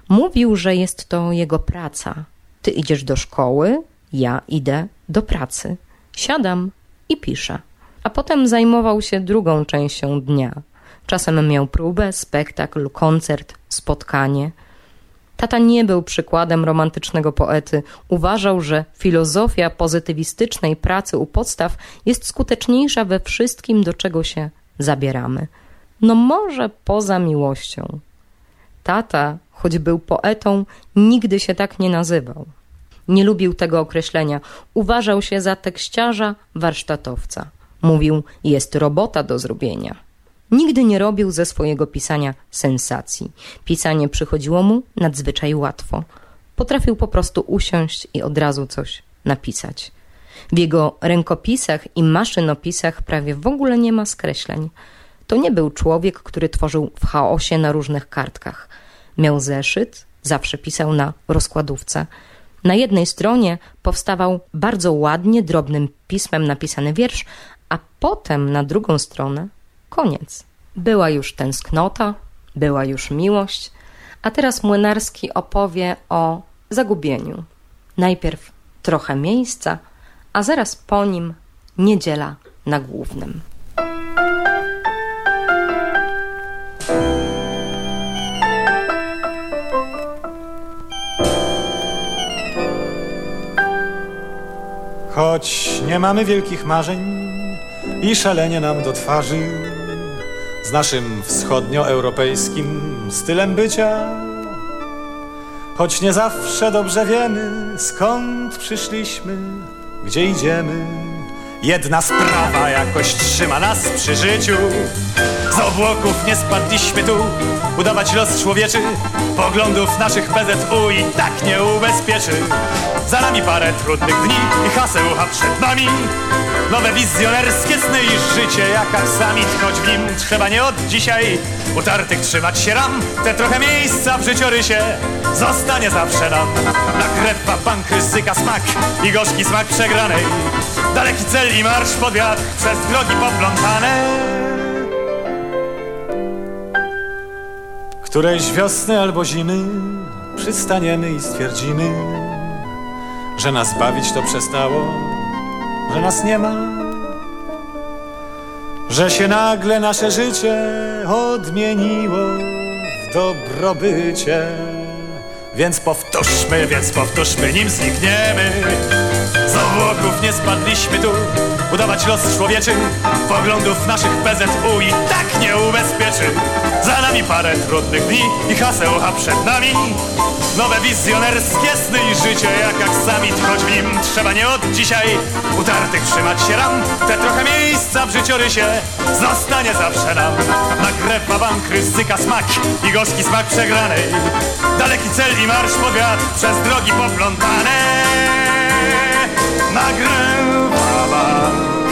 Mówił, że jest to jego praca. Ty idziesz do szkoły, ja idę do pracy. Siadam, i pisze. A potem zajmował się drugą częścią dnia. Czasem miał próbę, spektakl, koncert, spotkanie. Tata nie był przykładem romantycznego poety. Uważał, że filozofia pozytywistycznej pracy u podstaw jest skuteczniejsza we wszystkim, do czego się zabieramy. No może poza miłością. Tata, choć był poetą, nigdy się tak nie nazywał. Nie lubił tego określenia. Uważał się za tekściarza, warsztatowca. Mówił, jest robota do zrobienia. Nigdy nie robił ze swojego pisania sensacji. Pisanie przychodziło mu nadzwyczaj łatwo. Potrafił po prostu usiąść i od razu coś napisać. W jego rękopisach i maszynopisach prawie w ogóle nie ma skreśleń. To nie był człowiek, który tworzył w chaosie na różnych kartkach. Miał zeszyt, zawsze pisał na rozkładówce. Na jednej stronie powstawał bardzo ładnie, drobnym pismem napisany wiersz, a potem na drugą stronę koniec. Była już tęsknota, była już miłość, a teraz Młynarski opowie o zagubieniu. Najpierw trochę miejsca, a zaraz po nim niedziela na głównym. Choć nie mamy wielkich marzeń i szalenie nam do twarzy z naszym wschodnioeuropejskim stylem bycia. Choć nie zawsze dobrze wiemy, skąd przyszliśmy, gdzie idziemy. Jedna sprawa jakoś trzyma nas przy życiu. Z obłoków nie spadliśmy tu, udawać los człowieczy, poglądów naszych PZU i tak nie ubezpieczy. Za nami parę trudnych dni i hasełcha przed nami. Nowe wizjonerskie sny i życie jak aksamit, choć w nim trzeba nie od dzisiaj utartych trzymać się ram. Te trochę miejsca w życiorysie zostanie zawsze nam. Nakrewa bank, ryzyka smak i gorzki smak przegranej. Daleki cel i marsz pod wiatr przez drogi poplątane. Którejś wiosny albo zimy przystaniemy i stwierdzimy, że nas bawić to przestało, że nas nie ma, że się nagle nasze życie odmieniło w dobrobycie. Więc powtórzmy, więc powtórzmy, nim znikniemy. Z obłoków nie spadliśmy tu, udawać los człowieczy, poglądów naszych PZU i tak nie ubezpieczy. Za nami parę trudnych dni i hasełcha przed nami. Nowe wizjonerskie sny i życie jak aksamit, choć w nim trzeba nie od dzisiaj utartych trzymać się ram. Te trochę miejsca w życiorysie zostanie zawsze nam. Nagrewa bank, ryzyka smak i gorzki smak przegranej. Daleki cel i marsz pod wiatr przez drogi poplątane. Nagrywa bank,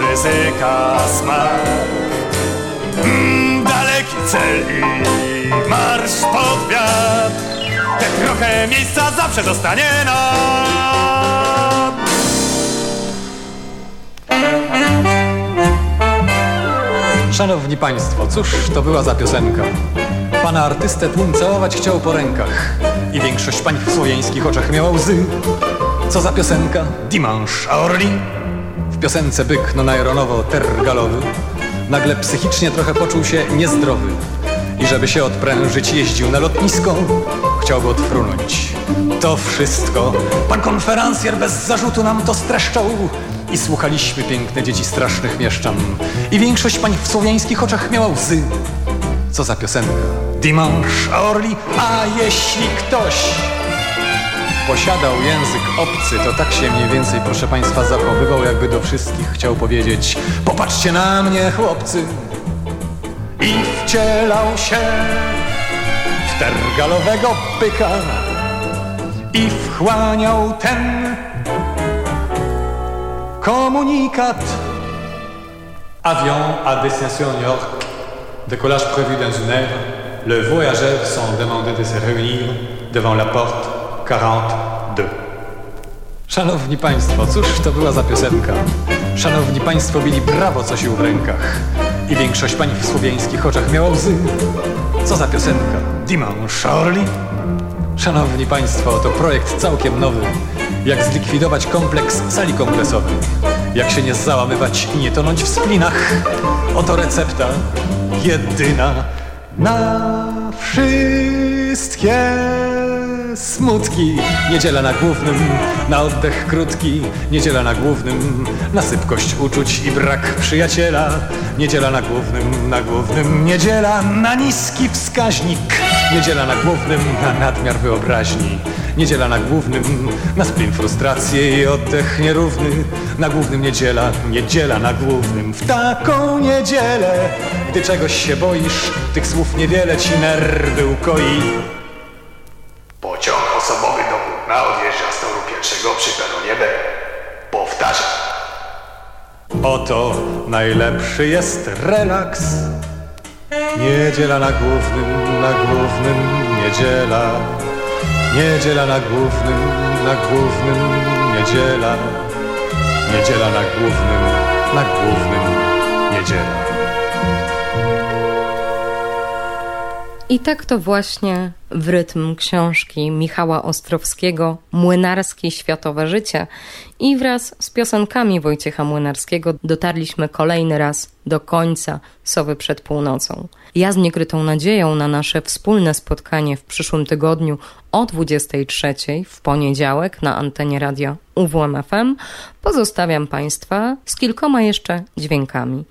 ryzyka smak. Mm, daleki cel i marsz pod wiatr. Te trochę miejsca zawsze zostanie nam. Szanowni Państwo, cóż to była za piosenka? Pana artystę tłum całować chciał po rękach i większość pań w słowiańskich oczach miała łzy. Co za piosenka? Dimanche a Orly. W piosence byk nonajronowo tergalowy nagle psychicznie trochę poczuł się niezdrowy i żeby się odprężyć jeździł na lotnisko, chciałby odfrunąć. To wszystko pan konferencjer bez zarzutu nam to streszczał i słuchaliśmy piękne dzieci strasznych mieszczan i większość pań w słowiańskich oczach miała łzy. Co za piosenka? Dimanche a Orly, a jeśli ktoś posiadał język obcy, to tak się mniej więcej, proszę Państwa, zachowywał, jakby do wszystkich chciał powiedzieć Popatrzcie na mnie, chłopcy! I wcielał się w tergalowego byka i wchłaniał ten komunikat. Avion à destination New York. Décollage prévu dans une heure. Les voyageurs sont demandés de se réunir devant la porte 42. Szanowni Państwo, cóż to była za piosenka? Szanowni Państwo mieli prawo coś w rękach i większość pań w słowiańskich oczach miała łzy. Co za piosenka? Dimanche Orly? Szanowni Państwo, to projekt całkiem nowy. Jak zlikwidować kompleks sali kompresowej. Jak się nie załamywać i nie tonąć w splinach. Oto recepta jedyna na wszystkie smutki. Niedziela na głównym, na oddech krótki. Niedziela na głównym, na sypkość uczuć i brak przyjaciela. Niedziela na głównym, na głównym. Niedziela na niski wskaźnik. Niedziela na głównym, na nadmiar wyobraźni. Niedziela na głównym, na splin frustrację i oddech nierówny. Na głównym niedziela, niedziela na głównym. W taką niedzielę, gdy czegoś się boisz, tych słów niewiele ci nerwy ukoi. Pociąg osobowy do Kutna odjeżdża z toru pierwszego przy peronie B. Powtarzam. Oto najlepszy jest relaks. Niedziela na głównym, na głównym, niedziela. Niedziela na głównym, na głównym, niedziela. Niedziela na głównym, na głównym, niedziela. I tak to właśnie w rytm książki Michała Ostrowskiego Młynarskie Światowe Życie i wraz z piosenkami Wojciecha Młynarskiego dotarliśmy kolejny raz do końca Sowy przed północą. Ja z niekrytą nadzieją na nasze wspólne spotkanie w przyszłym tygodniu o 23 w poniedziałek na antenie radia UWMFM pozostawiam Państwa z kilkoma jeszcze dźwiękami.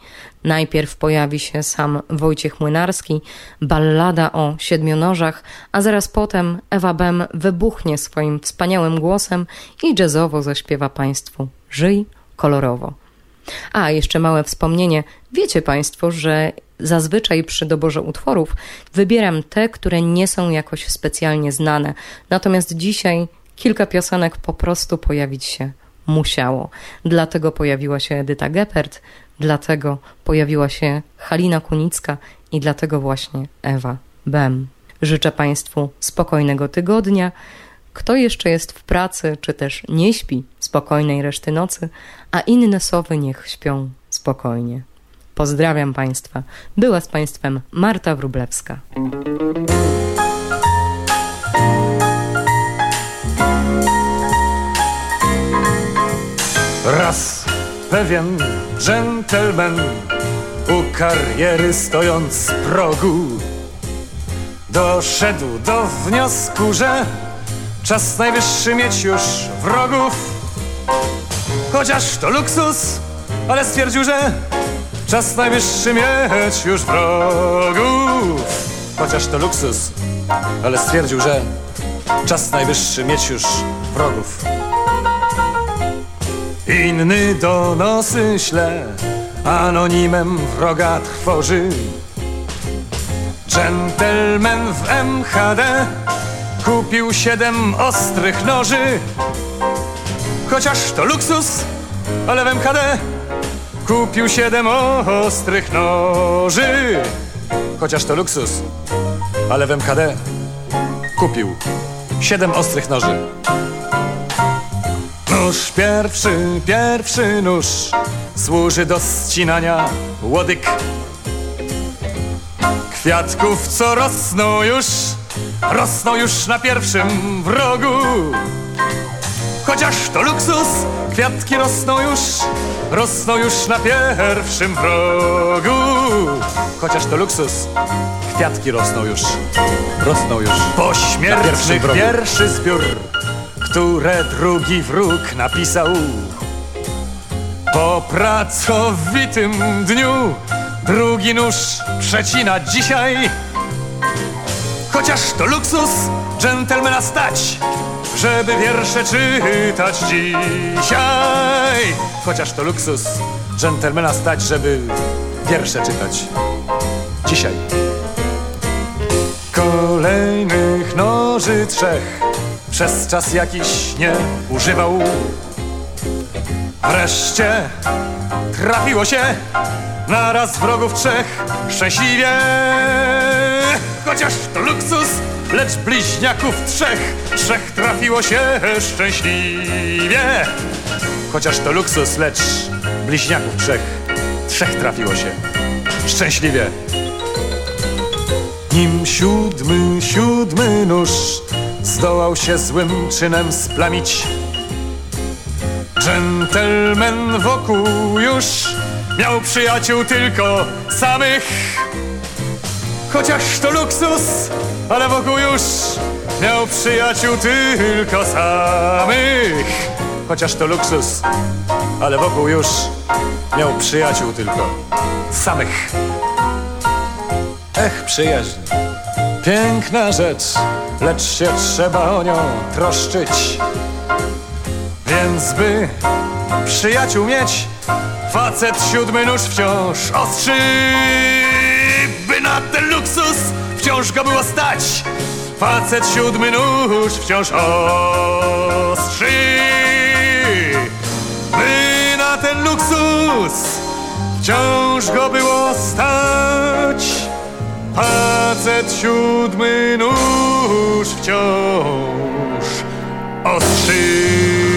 Najpierw pojawi się sam Wojciech Młynarski, ballada o siedmionożach, a zaraz potem Ewa Bem wybuchnie swoim wspaniałym głosem i jazzowo zaśpiewa Państwu Żyj kolorowo. A, jeszcze małe wspomnienie. Wiecie Państwo, że zazwyczaj przy doborze utworów wybieram te, które nie są jakoś specjalnie znane. Natomiast dzisiaj kilka piosenek po prostu pojawić się musiało. Dlatego pojawiła się Edyta Geppert, dlatego pojawiła się Halina Kunicka i dlatego właśnie Ewa Bem. Życzę Państwu spokojnego tygodnia. Kto jeszcze jest w pracy, czy też nie śpi spokojnej reszty nocy, a inne sowy niech śpią spokojnie. Pozdrawiam Państwa. Była z Państwem Marta Wrublewska. Raz pewien dżentelmen u kariery stojąc z progu doszedł do wniosku, że czas najwyższy mieć już wrogów. Chociaż to luksus, ale stwierdził, że czas najwyższy mieć już wrogów. Chociaż to luksus, ale stwierdził, że czas najwyższy mieć już wrogów. Inny donosy śle, anonimem wroga trwoży. Dżentelmen w MHD kupił siedem ostrych noży. Chociaż to luksus, ale w MHD kupił siedem ostrych noży. Chociaż to luksus, ale w MHD kupił siedem ostrych noży. Nóż pierwszy, pierwszy nóż służy do ścinania łodyg. Kwiatków, co rosną już, rosną już na pierwszym wrogu. Chociaż to luksus, kwiatki rosną już, rosną już na pierwszym wrogu. Chociaż to luksus, kwiatki rosną już, rosną już. Pośmiertnych pierwszy zbiór które drugi wróg napisał. Po pracowitym dniu drugi nóż przecina dzisiaj. Chociaż to luksus dżentelmena stać, żeby wiersze czytać dzisiaj. Chociaż to luksus dżentelmena stać, żeby wiersze czytać dzisiaj. Kolejnych noży trzech przez czas jakiś nie używał. Wreszcie trafiło się naraz wrogów trzech szczęśliwie. Chociaż to luksus, lecz bliźniaków trzech, trzech trafiło się szczęśliwie. Chociaż to luksus, lecz bliźniaków trzech, trzech trafiło się szczęśliwie. Nim siódmy, siódmy nóż zdołał się złym czynem splamić. Dżentelmen wokół już miał przyjaciół tylko samych. Chociaż to luksus, ale wokół już miał przyjaciół tylko samych. Chociaż to luksus, ale wokół już miał przyjaciół tylko samych. Ech, przyjaźń, piękna rzecz, lecz się trzeba o nią troszczyć. Więc by przyjaciół mieć, facet siódmy nóż wciąż ostrzy. By na ten luksus wciąż go było stać, facet siódmy nóż wciąż ostrzy. By na ten luksus wciąż go było stać, facet siódmy nóż wciąż ostrzy.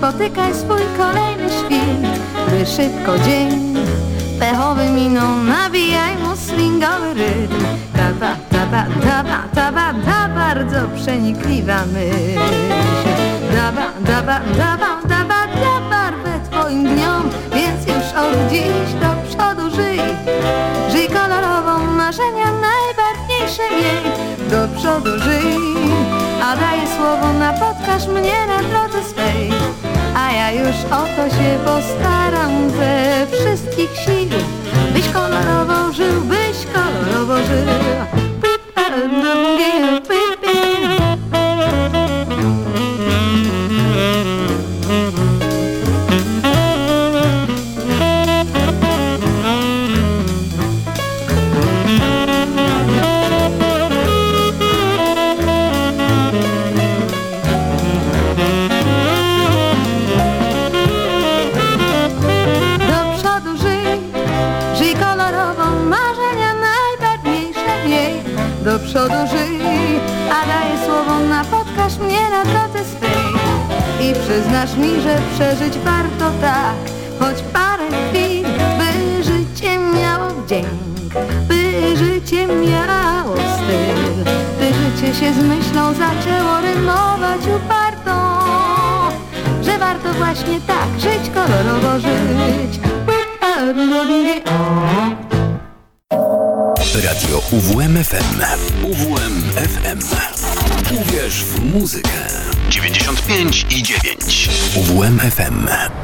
Włączaj swój kolejny świt, by szybko dzień Pechowy miną nabijaj mu swingowy rytm. Taba, taba, taba, taba, ta bardzo przenikliwa myśl. Daba, daba, daba, daba, dla barwę twoim dniom. Więc już od dziś do przodu żyj. Żyj kolorową marzenia najbarwniejsze miej. Do przodu żyj A daję słowo napotkasz mnie na drodze swej A ja już o to się postaram ze wszystkich sił Byś kolorowo żył, byś kolorowo żył przeżyć warto tak, choć parę chwil By życie miało wdzięk, by życie miało styl By życie się z myślą zaczęło rymować upartą że warto właśnie tak żyć, kolorowo żyć. Radio UWMFM. UWMFM. Uwierz w muzykę. 95 i 9. UWMFM.